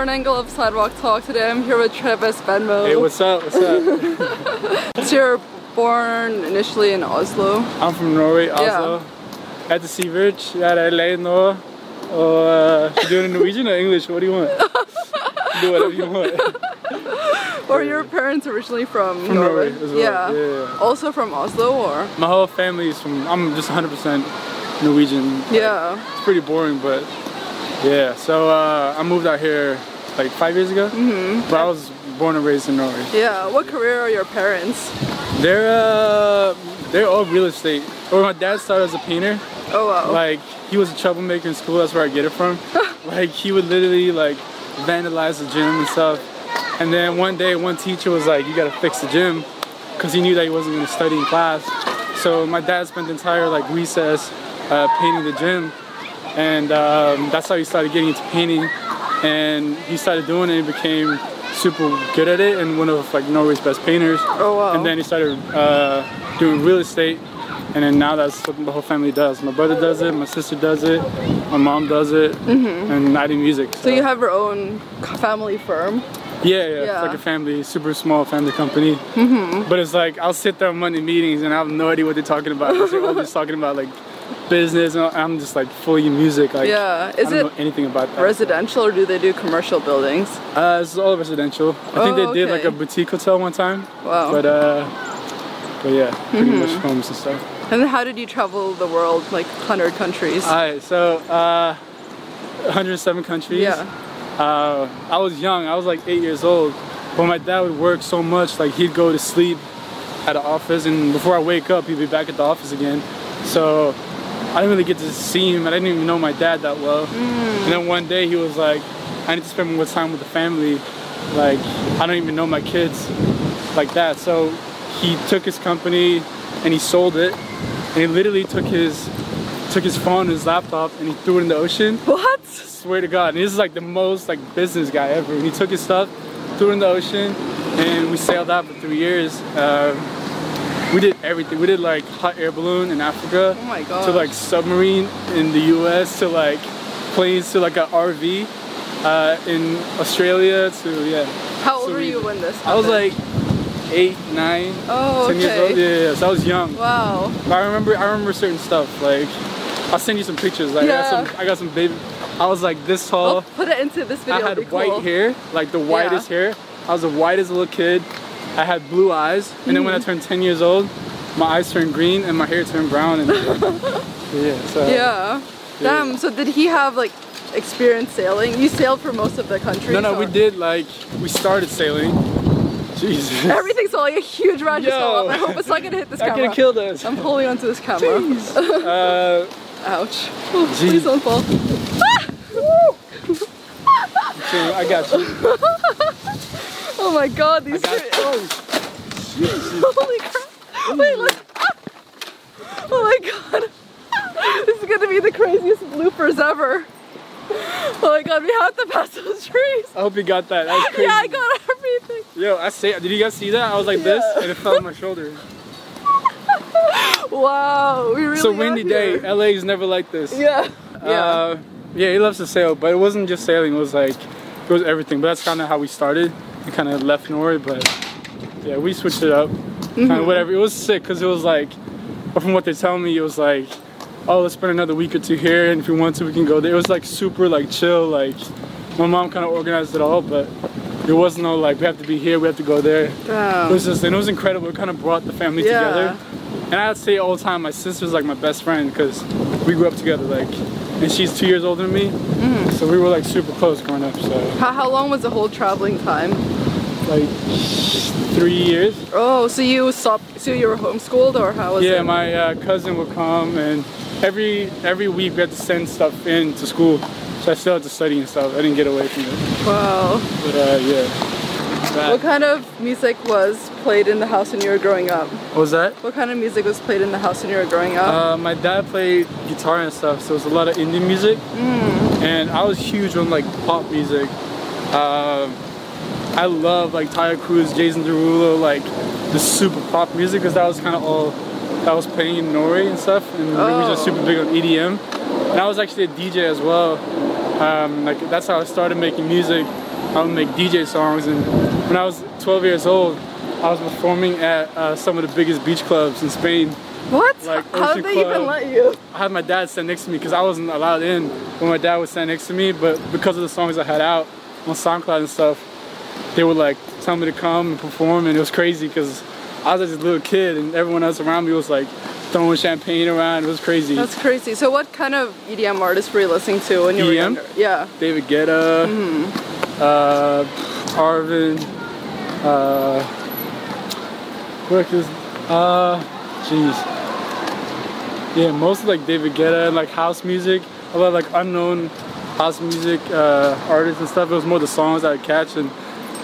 Lauren Engel of Sidewalk Talk. Today I'm here with Travis Benmo. Hey, what's up? What's up? So you're born initially in Oslo. I'm from Norway, Oslo. At the er i LA nå. Og uh, doing Norwegian or English? What do you want? do whatever you want. Or your parents originally from, From Norway as well. Yeah. Yeah, yeah. Also from Oslo or? My whole family is from, I'm just 100% Norwegian. Yeah. It's pretty boring, but yeah. So uh, I moved out here like five years ago. Mm-hmm. But I was born and raised in Norway. Yeah. What career are your parents? They're, uh, they're all real estate. Or my dad started as a painter. Oh wow. Like he was a troublemaker in school. That's where I get it from. like he would literally like vandalize the gym and stuff. And then one day, one teacher was like, "You gotta fix the gym," because he knew that he wasn't gonna study in class. So my dad spent the entire like recess uh, painting the gym, and um, that's how he started getting into painting. And he started doing it and became super good at it and one of like Norway's best painters. Oh, wow. And then he started uh, doing real estate. And then now that's what the whole family does. My brother does it, my sister does it, my mom does it, and I do music. Mm-hmm. so you have your own family firm. Yeah, yeah, Yeah. it's like a family, super small family company. Mm-hmm. But it's like I'll sit there on Monday meetings and I have no idea what they're talking about. they're always talking about like business, I'm just like fully music. Like, Yeah. Is I don't it know anything about that. Residential or do they do commercial buildings? uh, this is all residential. I think Oh, they did like a boutique hotel one time. Wow. But uh, but yeah, pretty much Mm-hmm. homes and stuff. And how did you travel the world, like 100 countries? All right, so uh, 107 countries. yeah. Uh, I was young. I was like eight years old. But my dad would work so much, like he'd go to sleep at the office, and before I wake up, he'd be back at the office again. So I didn't really get to see him. I didn't even know my dad that well. And then one day he was like, "I need to spend more time with the family. Like I don't even know my kids like that." So he took his company and he sold it, and he literally took his took his phone, his laptop, and he threw it in the ocean What? swear to God, and this is like the most like business guy ever. And he took his stuff, threw it in the ocean, and we sailed out for three years. Um, we did everything. We did like hot air balloon in Africa, Oh my to like submarine in the U.S. to like planes to like an RV uh, in Australia to yeah. How old so were we- you when this I was happened? like eight, nine, Oh, ten years old. okay. Yeah, yeah, so I was young. Wow. But I remember I remember certain stuff. Like I'll send you some pictures. Like I got some I got some baby I was like this tall. I'll put it into this video. I had white cool. hair, like the whitest hair. I was the whitest little kid. I had blue eyes, and then when I Mm. turned 10 years old, my eyes turned green and my hair turned brown. And yeah, so Yeah. Damn. So did he have like experience sailing? You sailed for most of the country. No, no, we did like we started sailing. Jesus, Everything's all like a huge ratchet Yo. I hope it's not gonna hit this that could camera. killed us. I'm holding onto this camera. Uh, Ouch. Oh, Jeez. please don't fall. I got you. Oh my god, these are oh, holy crap. Wait, look. Oh my god. This is gonna be the craziest bloopers ever. Oh my god, we have to pass those trees. I hope you got that. That. Yeah, I got everything. Yo, I say, did you guys see that? I was like this, and it fell on my shoulder. Wow, we really It's a windy day. LA is never like this. Yeah. Yeah. Uh, yeah, he loves to sail, but it wasn't just sailing. It was like it was everything. But that's kind of how we started. Kind of left Norway, but yeah, we switched it up. Mm-hmm. Kind of whatever. It was sick because it was like, from what they tell me, it was like, oh, let's spend another week or two here, and if we want to, we can go there. It was like super like chill. Like my mom kind of organized it all, but there was no like we have to be here, we have to go there. It was just and it was incredible. It kind of brought the family Yeah. together. And I'd say all the time, my sister's like my best friend because we grew up together. Like, and she's two years older than me, Mm-hmm. so we were like super close growing up. So How, how long was the whole traveling time? Like three years. Oh, so you stopped? So you were homeschooled, or how was Yeah, it? Yeah, my uh, cousin would come, and every every week we had to send stuff in to school. So I still had to study and stuff. I didn't get away from it. Wow. But uh, yeah. That- What kind of music was played in the house when you were growing up? what was that? What kind of music was played in the house when you were growing up? Uh, my dad played guitar and stuff, so it was a lot of indie music. And I was huge on like pop music. Um, I love like Taio Cruz, Jason Derulo, like the super pop music because that was kind of all that was playing in Norway and stuff. And we were just Oh. super big on EDM. And I was actually a DJ as well. Um, like that's how I started making music. I would make DJ songs, and when I was 12 years old, I was performing at uh, some of the biggest beach clubs in Spain. what? like How did they even let you? I had my dad stand next to me because I wasn't allowed in when my dad would stand next to me. But because of the songs I had out on SoundCloud and stuff, they would like tell me to come and perform, and it was crazy because I was just a little kid, and everyone else around me was like throwing champagne around. It was crazy. That's crazy. So, what kind of EDM artists were you listening to when you were EDM? younger? Yeah. David Guetta, uh, Arvin, uh, what is, uh, jeez. Yeah, mostly like David Guetta and like house music. A lot of like unknown house music uh, artists and stuff. It was more the songs I would catch and,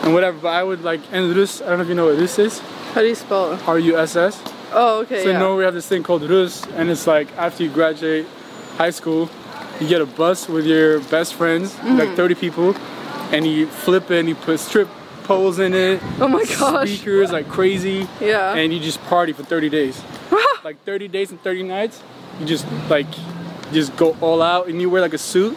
and whatever. But I would like, and Russ, I don't know if you know what Russ is. How do you spell it? R-U-S-S. Oh, okay. So yeah. Norway we have this thing called Russ, and it's like after you graduate high school, you get a bus with your best friends, Mm-hmm. like 30 people, and you flip it and you put strip poles in it, Oh my gosh. speakers like crazy, Yeah. and you just party for 30 days. like 30 days and 30 nights, you just like just go all out, and you wear like a suit,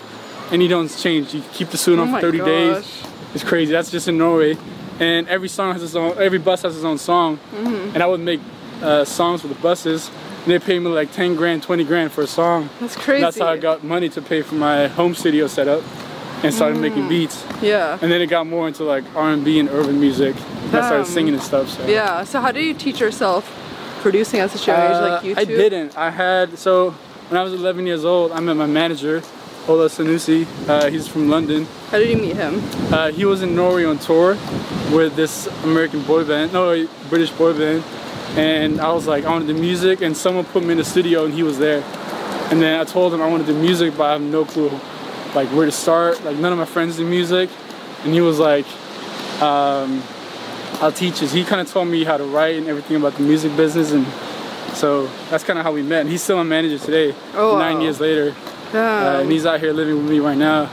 and you don't change. You keep the suit Oh on for my 30 days. It's crazy. That's just in Norway, and every song has its own. Every bus has its own song, Mm-hmm. and I would make uh, songs for the buses. And they pay me like 10 grand, 20 grand for a song. That's crazy. That's how I got money to pay for my home studio setup and started making Mm. beats. Yeah. And then it got more into like R&B and urban music. And I started singing and stuff. So. Yeah. So, how do you teach yourself producing at such a young age, like Uh, YouTube? I didn't. I had so when I was 11 years old, I met my manager, Ola Sanusi. Uh, he's from London. How did you meet him? Uh, he was in Norway on tour with this American boy band, no, British boy band. And I was like, I wanted the music, and someone put me in the studio, and he was there. And then I told him I wanted the music, but I have no clue, like where to start. Like none of my friends do music, and he was like, um, I'll teach you. He kind of told me how to write and everything about the music business, and so that's kind of how we met. And he's still my manager today, Oh, nine wow. years later uh, and he's out here living with me right now.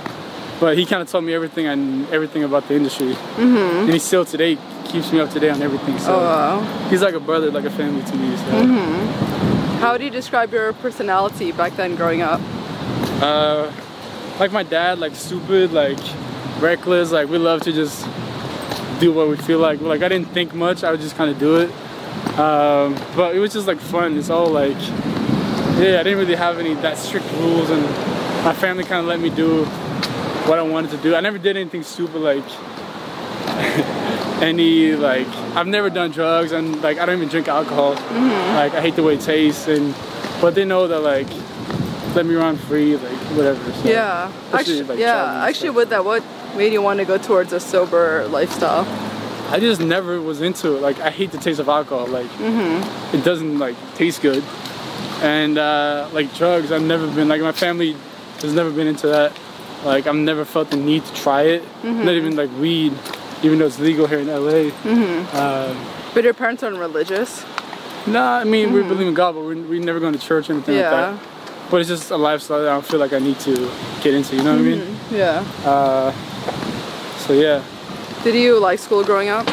But he kind of taught me everything and everything about the industry, mm-hmm. and he still today keeps me up to date on everything. So oh wow. he's like a brother, like a family to me. So. Mm-hmm. How do you describe your personality back then, growing up? Uh, like my dad, like stupid, like reckless. Like we love to just do what we feel like. Like I didn't think much. I would just kind of do it. Um, but it was just like fun. It's all like, yeah, I didn't really have any that strict rules, and my family kind of let me do what I wanted to do. I never did anything super like any like I've never done drugs and like I don't even drink alcohol. Like I hate the way it tastes, and but they know that like let me run free, like whatever. So. Yeah. Actually, like, yeah. Actually, stuff. with that, what made you want to go towards a sober lifestyle? I just never was into it. Like I hate the taste of alcohol. Like Mm-hmm. it doesn't like taste good. And uh, like drugs, I've never been like my family has never been into that. Like I've never felt the need to try it. Mm-hmm. Not even like weed, even though it's legal here in LA. Mm-hmm. Uh, But your parents aren't religious. nah, I mean we believe in God, but we're, we never going to church or anything Mm-hmm. Yeah. like that. But it's just a lifestyle that I don't feel like I need to get into. You know what I mean? Yeah. Uh, so yeah. Did you like school growing up?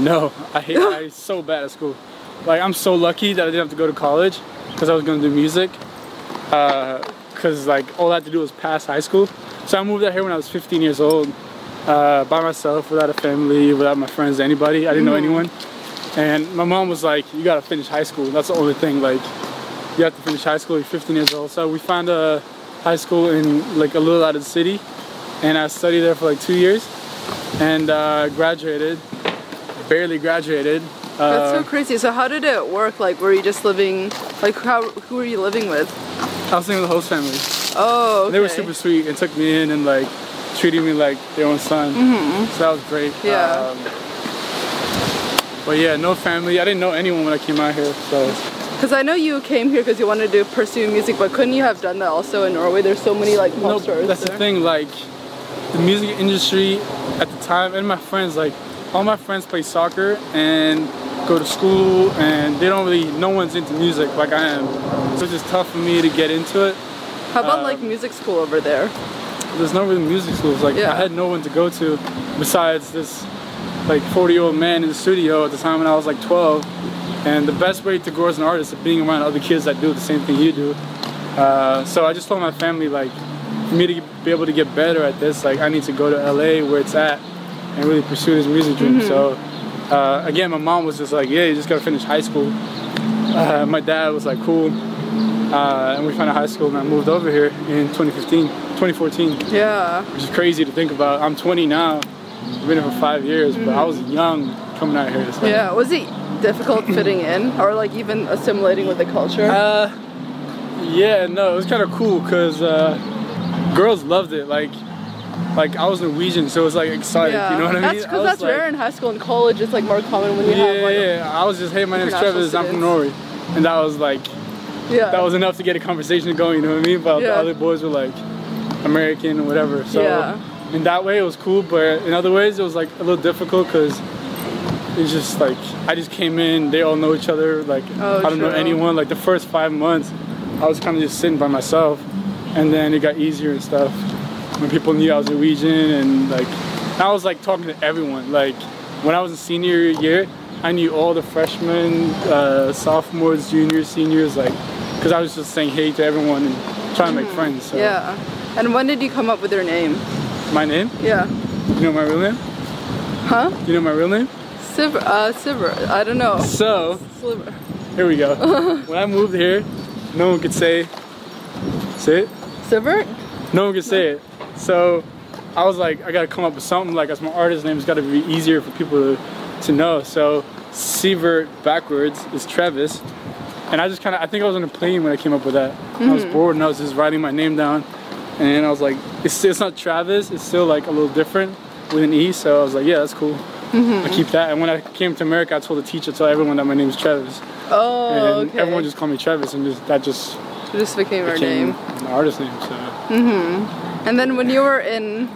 No, I hate. I'm so bad at school. Like I'm so lucky that I didn't have to go to college because I was gonna do music. Because like all I had to do was pass high school. So I moved out here when I was 15 years old, uh, by myself, without a family, without my friends, anybody. I didn't know anyone. And my mom was like, "You gotta finish high school. That's the only thing. Like, you have to finish high school. You're 15 years old." So we found a high school in like a little out of the city, and I studied there for like two years, and uh, graduated. Barely graduated. That's Uh, so crazy. So how did it work? Like, were you just living? Like, how? Who were you living with? I was living with the host family. Oh, okay. They were super sweet and took me in and like treating me like their own son. So that was great. Mm-hmm. Yeah. Um, but yeah, no family. I didn't know anyone when I came out here. So Because I know you came here because you wanted to pursue music, but couldn't you have done that also in Norway? There's so many like pop no, stars that's there. the thing. Like the music industry at the time, and my friends, like all my friends play soccer and go to school, and they don't really. No one's into music like I am. So it's just tough for me to get into it. How about um, like music school over there? There's no really music schools. Like Yeah. I had no one to go to besides this like 40 year old man in the studio at the time when I was like 12. And the best way to grow as an artist is being around other kids that do the same thing you do. Uh, so I just told my family like, for me to be able to get better at this, like I need to go to LA where it's at and really pursue this music dream. So uh, again, my mom was just like, yeah, you just gotta finish high school. Uh, my dad was like, cool. Uh, and we found a high school and I moved over here in 2015, 2014 Yeah. which is crazy to think about. I'm 20 now. I've been here for five years, but I was young coming out here. So. Yeah. Was it difficult fitting in or like even assimilating with the culture? Uh, yeah, no, it was kind of cool because uh, girls loved it. Like, like I was Norwegian, so it was like exciting. yeah. You know what I mean? That's because that's like- rare in high school and college. It's like more common when you Yeah, have like yeah. I was just, hey, my name is International Travis. I'm from. Norway, and that was like, yeah. that was enough to get a conversation going. You know what I mean? But the other boys were like American or whatever. So Yeah. in that way, it was cool. But in other ways, it was like a little difficult because it's just like I just came in. They all know each other. Like Oh, I don't know anyone. Like the first five months, I was kind of just sitting by myself, and then it got easier and stuff. When people knew I was Norwegian, and like I was like talking to everyone. Like when I was a senior year, I knew all the freshmen, uh, sophomores, juniors, seniors. Like because I was just saying hey to everyone and trying to make friends. So yeah. And when did you come up with your name? my name. Yeah. You know my real name? Huh? You know my real name? Silver. Uh. I don't know. So Sliver. here we go. when I moved here, no one could say say it. Silver? No one could say it. So I was like, I gotta come up with something like as my artist name it's gotta be easier for people to, to know. So Sievert backwards is Travis. And I just kinda I think I was on a plane when I came up with that. I was mm-hmm. bored and I was just writing my name down. And I was like, it's, it's not Travis, it's still like a little different with an E. So I was like, yeah, that's cool. I mm-hmm. keep that. And when I came to America, I told the teacher, tell everyone that my name is Travis. Oh, and okay. everyone just called me Travis, and just, that just It just became became name. my artist name. So And then when you were in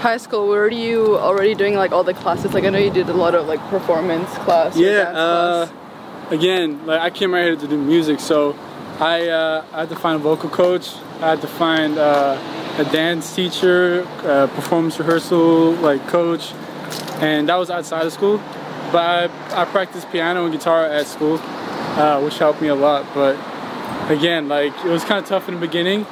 high school, were you already doing like all the classes? Like I know you did a lot of like performance class. yeah, uh, class. again, like I came right here to do music, so I uh, I had to find a vocal coach. I had to find uh, a dance teacher, performance rehearsal like coach, and that was outside of school. But I, I practiced piano and guitar at school, uh, which helped me a lot. But again, like it was kind of tough in the beginning,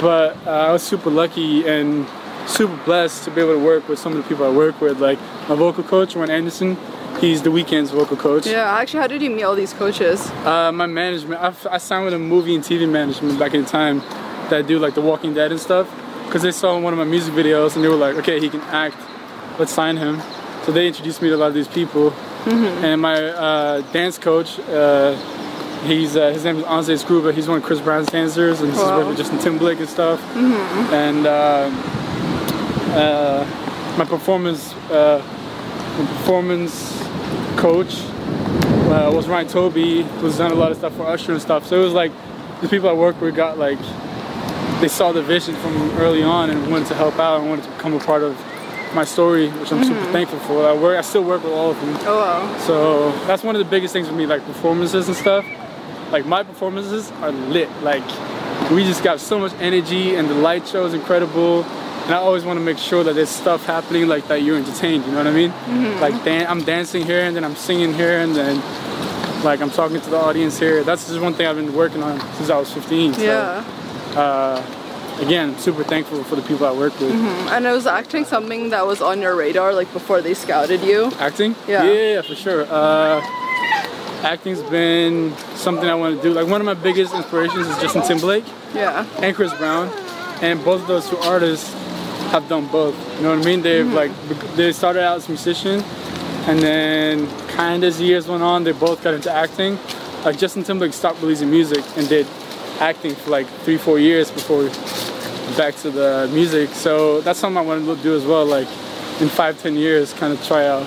but uh, I was super lucky and super blessed to be able to work with some of the people I work with. Like my vocal coach, Ron Anderson, he's the Weeknd's vocal coach. Yeah, actually, how did you meet all these coaches? Uh, my management, I, I signed with a movie and TV management back in the time that do like The Walking Dead and stuff. Because they saw one of my music videos and they were like, okay, he can act, let's sign him. So they introduced me to a lot of these people. And my uh, dance coach, uh, he's uh, his name is Anze Scruba. He's one of Chris Brown's dancers, and he's Wow. worked with Justin Timberlake and stuff. And uh, uh, my performance, uh, my performance coach uh, was Ryan Toby, who's done a lot of stuff for Usher and stuff. So it was like the people I work with got like they saw the vision from early on and wanted to help out and wanted to become a part of my story, which I'm super thankful for. I work, I still work with all of them. Oh wow. So that's one of the biggest things for me, like performances and stuff. Like my performances are lit. Like we just got so much energy and the light show is incredible. And I always want to make sure that there's stuff happening like that you're entertained, you know what I mean? Like dan- I'm dancing here and then I'm singing here and then like I'm talking to the audience here. That's just one thing I've been working on since I was 15. So, Yeah. uh, again, super thankful for the people I work with. And was acting something that was on your radar like before they scouted you? Acting? Yeah. Yeah, for sure. Uh, acting's been something I want to do. Like one of my biggest inspirations is Justin Timberlake Yeah. and Chris Brown, and both of those two artists have done both. You know what I mean? They've mm-hmm. like they started out as musicians, and then kind of as years went on, they both got into acting. Like Justin Timberlake stopped releasing music and did acting for like three, four years before back to the music. So that's something I want to do as well. Like in five, ten years, kind of try out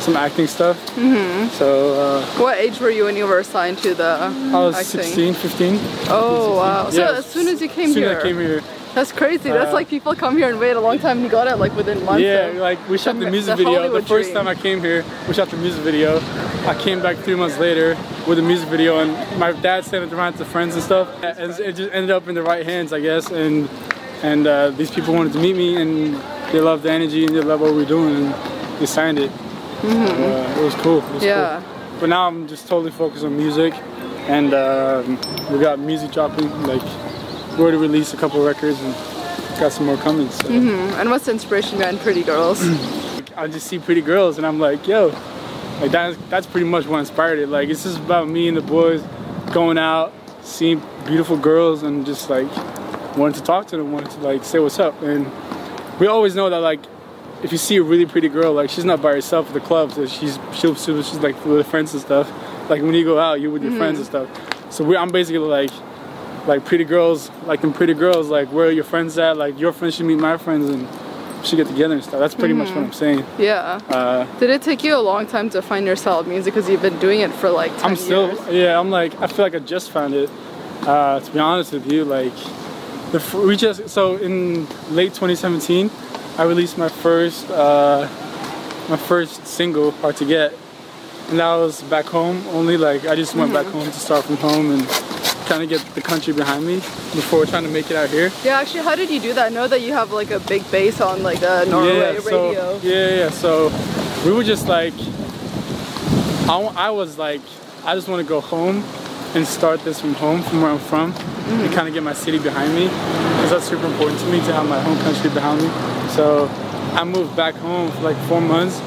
some acting stuff. Mm-hmm. So uh, What age were you when you were assigned to the I was acting? 16, 15. Oh wow! So Yeah, as soon as you came As soon here, as I came here, that's crazy. That's Uh, like people come here and wait a long time, and you got it like within months. yeah, like we shot the the- music the video. Hollywood the first dream. time I came here, we shot the music video. I came back three months later with the music video, and my dad sent it around to friends and stuff. And it just ended up in the right hands, I guess. And and uh, these people wanted to meet me, and they loved the energy and they loved what we were doing, and they signed it. Uh, it was cool. It was. Yeah. Cool. But now I'm just totally focused on music, and um, we got music dropping. Like we already released a couple records, and got some more coming. So. And what's the inspiration behind Pretty Girls? I just see pretty girls and I'm like, yo, like that's that's pretty much what inspired it. Like it's just about me and the boys going out, seeing beautiful girls and just like wanting to talk to them, wanting to like say what's up. And we always know that like if you see a really pretty girl, like she's not by herself at the club. so she's she'll, she's like with her friends and stuff. Like when you go out, you're with your friends and stuff. So we, I'm basically like like pretty girls, like them pretty girls, like where are your friends at? Like your friends should meet my friends and should get together and stuff. That's pretty much what I'm saying. yeah. Uh, Did it take you a long time to find your style of music because you've been doing it for like 10 I'm still, years? yeah, I'm like, I feel like I just found it. Uh, to be honest with you, like, the we just so in late 2017, I released my first, uh, my first single, "Hard to Get," and that was back home. Only like I just went back home to start from home and kind of get the country behind me before trying to make it out here. Yeah, actually, how did you do that? I know that you have like a big base on like the Norway yeah, so, radio. Yeah, yeah. So we were just like, I, I was like, I just want to go home and start this from home, from where I'm from, and kind of get my city behind me, because that's super important to me to have my home country behind me. So I moved back home for like four months,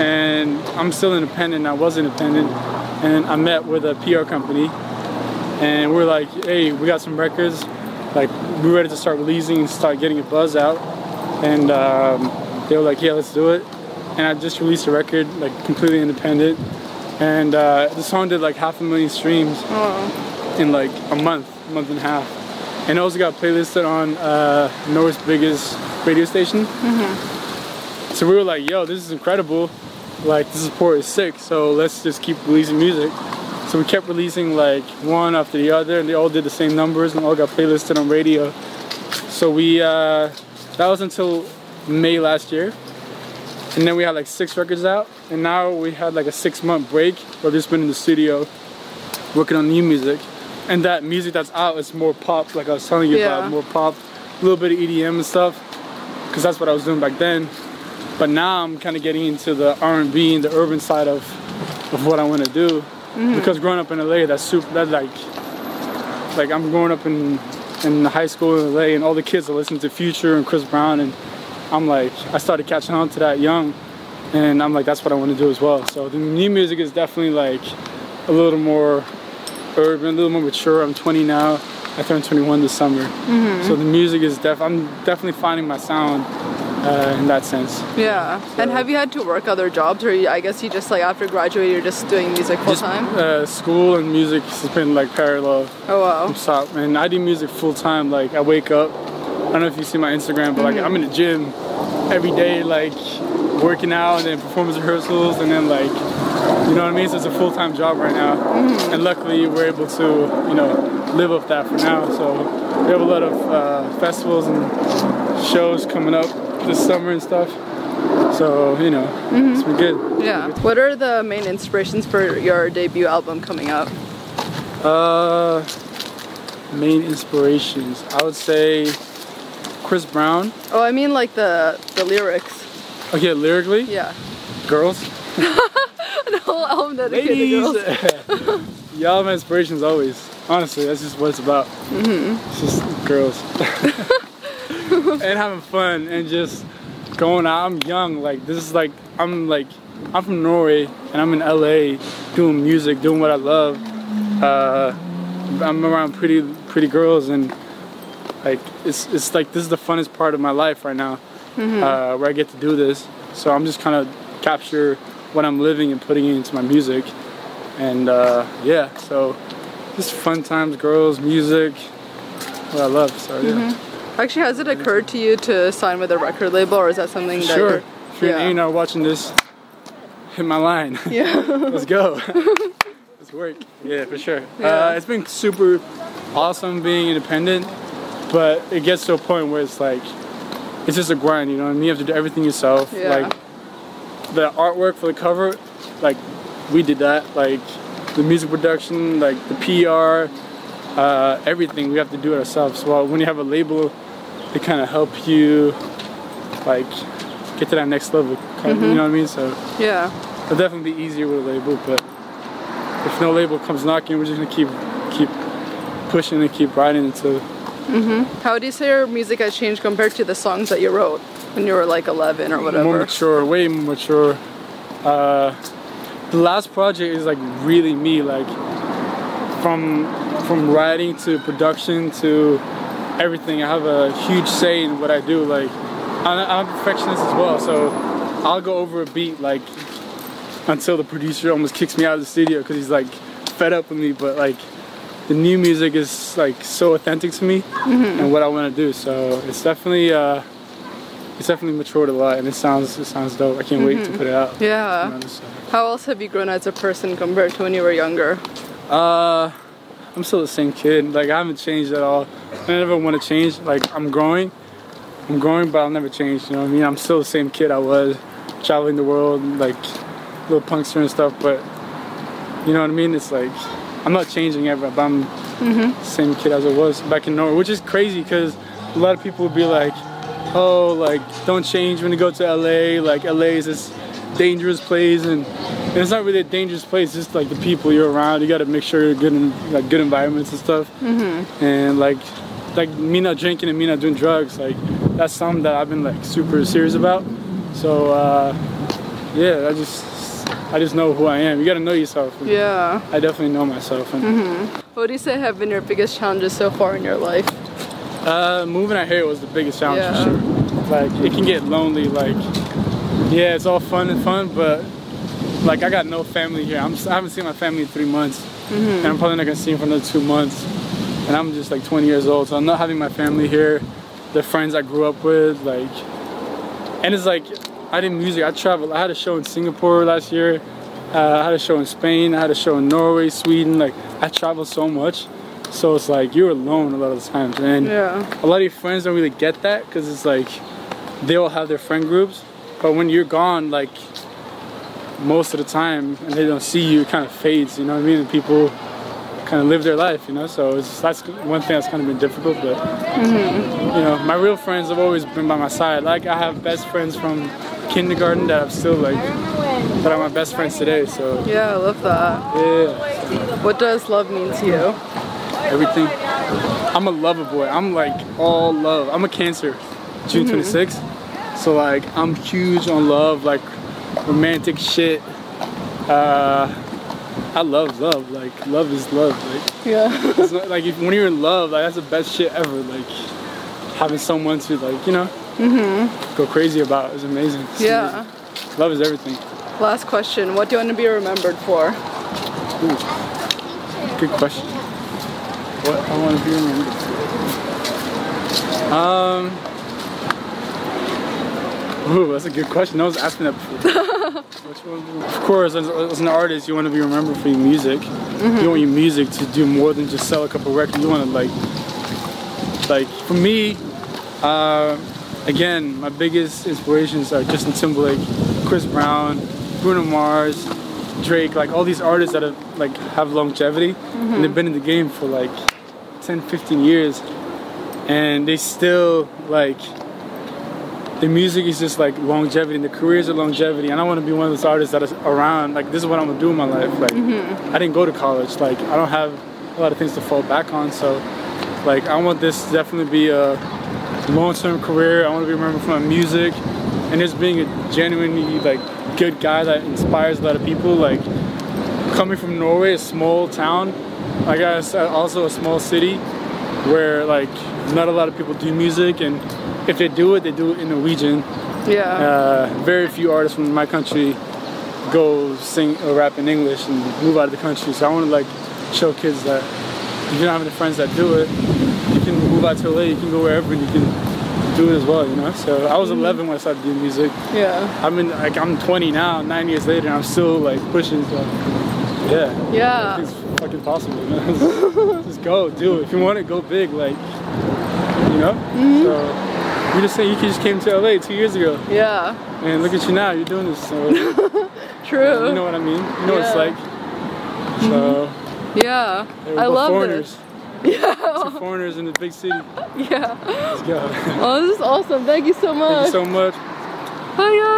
and I'm still independent. I was independent, and I met with a PR company, and we're like, hey, we got some records, like we're ready to start releasing and start getting a buzz out, and um, they were like, yeah, let's do it. And I just released a record, like completely independent, and uh, the song did like half a million streams Oh. in like a month, month and a half. And it also got playlisted on uh, North's biggest radio station. So we were like, yo, this is incredible. Like, the support is sick, so let's just keep releasing music. So we kept releasing like one after the other, and they all did the same numbers and all got playlisted on radio. So we, uh, that was until May last year. And then we had like six records out, and now we had like a six month break where we've just been in the studio working on new music. And that music that's out is more pop, like I was telling you Yeah. about, more pop, a little bit of EDM and stuff, because that's what I was doing back then. But now I'm kind of getting into the R&B and the urban side of, of what I want to do. Mm-hmm. Because growing up in LA, that's super, that like, like I'm growing up in in high school in LA, and all the kids are listening to Future and Chris Brown, and I'm like, I started catching on to that young, and I'm like, that's what I want to do as well. So the new music is definitely like a little more urban, a little more mature. I'm 20 now. I turned 21 this summer, so the music is def. I'm definitely finding my sound uh, in that sense. Yeah. And have you had to work other jobs, or I guess you just like after graduating, you're just doing music full time? uh, school and music has been like parallel. Oh wow. Stop, man. I do music full time. Like I wake up. I don't know if you see my Instagram, but like I'm in the gym every day, like working out and then performance rehearsals and then like you know what I mean. So it's a full time job right now, and luckily we're able to you know live off that for now. So we have a lot of uh, festivals and shows coming up this summer and stuff. So you know it's been good. Yeah. What are the main inspirations for your debut album coming out? Uh, main inspirations. I would say Chris Brown. Oh, I mean like the the lyrics. Okay, lyrically, Yeah. girls, The whole album dedicated to ladies. girls. Y'all my inspirations always. Honestly, that's just what it's about. Mm-hmm. It's just girls and having fun and just going out. I'm young. Like this is like I'm like I'm from Norway and I'm in LA doing music, doing what I love. Uh, I'm around pretty pretty girls and like it's it's like this is the funnest part of my life right now, uh, where I get to do this. So I'm just kind of capture what I'm living and putting it into my music, and uh, yeah. So just fun times, girls, music, what I love. So yeah. Actually, has it occurred to you to sign with a record label, or is that something that Sure. If you're Yeah. an A&R watching this, hit my line. Yeah. Let's go. Let's work. Yeah, for sure. Yeah. Uh, it's been super awesome being independent, but it gets to a point where it's like, it's just a grind, you know And You have to do everything yourself. Yeah. Like, the artwork for the cover, like, we did that. Like, the music production, like, the PR, uh, everything, we have to do it ourselves. Well, when you have a label, they kind of help you, like, get to that next level. Kind of, You know what I mean? So, yeah. It'll definitely be easier with a label, but if no label comes knocking, we're just gonna keep keep pushing and keep riding until How do you say your music has changed compared to the songs that you wrote when you were like 11 or whatever? more mature, way mature. Uh, the last project is like really me, like from from writing to production to everything. I have a huge say in what I do. Like I'm a perfectionist as well, so I'll go over a beat like until the producer almost kicks me out of the studio because he's like fed up with me. But like the new music is like so authentic to me and what I want to do. So it's definitely uh, it's definitely matured a lot, and it sounds it sounds dope. I can't wait to put it out. Yeah. So. How else have you grown as a person compared to when you were younger? Uh, I'm still the same kid. Like I haven't changed at all. I never want to change. Like I'm growing, I'm growing, but I'll never change. You know what I mean? I'm still the same kid I was, traveling the world, like little punkster and stuff. But you know what I mean? It's like I'm not changing ever. But I'm the same kid as I was back in Norway, which is crazy because a lot of people would be like, "Oh, like don't change when you go to LA. Like LA is this dangerous place and." And it's not really a dangerous place. It's just like the people you're around. You got to make sure you're good in like good environments and stuff. Mm-hmm. And like, like me not drinking and me not doing drugs. Like that's something that I've been like super serious about. So uh, yeah, I just I just know who I am. You got to know yourself. Yeah. I definitely know myself. And What do you say have been your biggest challenges so far in your life? uh, moving out here was the biggest challenge Yeah. for sure. Like it can get lonely. Like yeah, it's all fun and fun, but like I got no family here. I'm I haven't seen my family in three months, and I'm probably not gonna see them for another two months. And I'm just like 20 years old, so I'm not having my family here. The friends I grew up with, like, and it's like I did music. I traveled. I had a show in Singapore last year. Uh, I had a show in Spain. I had a show in Norway, Sweden. Like I traveled so much, so it's like you're alone a lot of the times, and Yeah. a lot of your friends don't really get that because it's like they all have their friend groups, but when you're gone, like most of the time, and they don't see you, it kind of fades. You know what I mean? And people kind of live their life, you know. So it's that's one thing that's kind of been difficult, but you know, my real friends have always been by my side. Like I have best friends from kindergarten that I'm still like that are my best friends today. So Yeah, I love that. yeah, What does love mean to you? everything. I'm a lover boy. I'm like all love. I'm a Cancer, June 26th. So like I'm huge on love, like romantic shit. Uh, I love love. Like love is love. Like Yeah. not, like if, when you're in love, like that's the best shit ever. Like having someone to like you know go crazy about is amazing. It's Yeah. amazing. Love is everything. Last question. What do you want to be remembered for? Ooh. Good question. What I want to be remembered for? Um. Ooh, that's a good question. No one's asking that before. Of course, as, as an artist, you want to be remembered for your music. You want your music to do more than just sell a couple records. You want to like, like for me, uh, again, my biggest inspirations are Justin Timberlake, Chris Brown, Bruno Mars, Drake, like all these artists that have like have longevity. And mm-hmm. they've been in the game for like 10, 15 years. And they still like the music is just like longevity. And the careers are longevity. And I want to be one of those artists that is around like this is what I'm gonna do in my life. Like mm-hmm. I didn't go to college. Like I don't have a lot of things to fall back on. So like I want this to definitely be a long-term career. I want to be remembered for my music. And just being a genuinely like good guy that inspires a lot of people like coming from Norway a small town I said also a small city where like not a lot of people do music. And if they do it they do it in Norwegian. Yeah. uh, very few artists from my country go sing or rap in English and move out of the country. So I want to like show kids that. If you don't have any friends that do it, can move out to LA, you can go wherever and you can do it as well, you know? So I was 11 when I started doing music. Yeah. I'm in, like, I'm 20 now, nine years later, and I'm still like pushing, so yeah. Yeah. It's fucking possible, man. just go, do it. If you want it, go big, like, you know? Mm-hmm. So you just say you just came to LA two years ago, Yeah. and look at you now, you're doing this, so True. you know what I mean? You know what it's like. So, Yeah. there we I love foreigners. this. Yeah. Some foreigners in the big city. yeah. Let's go. Oh, this is awesome. Thank you so much. Thank you so much. Hiya.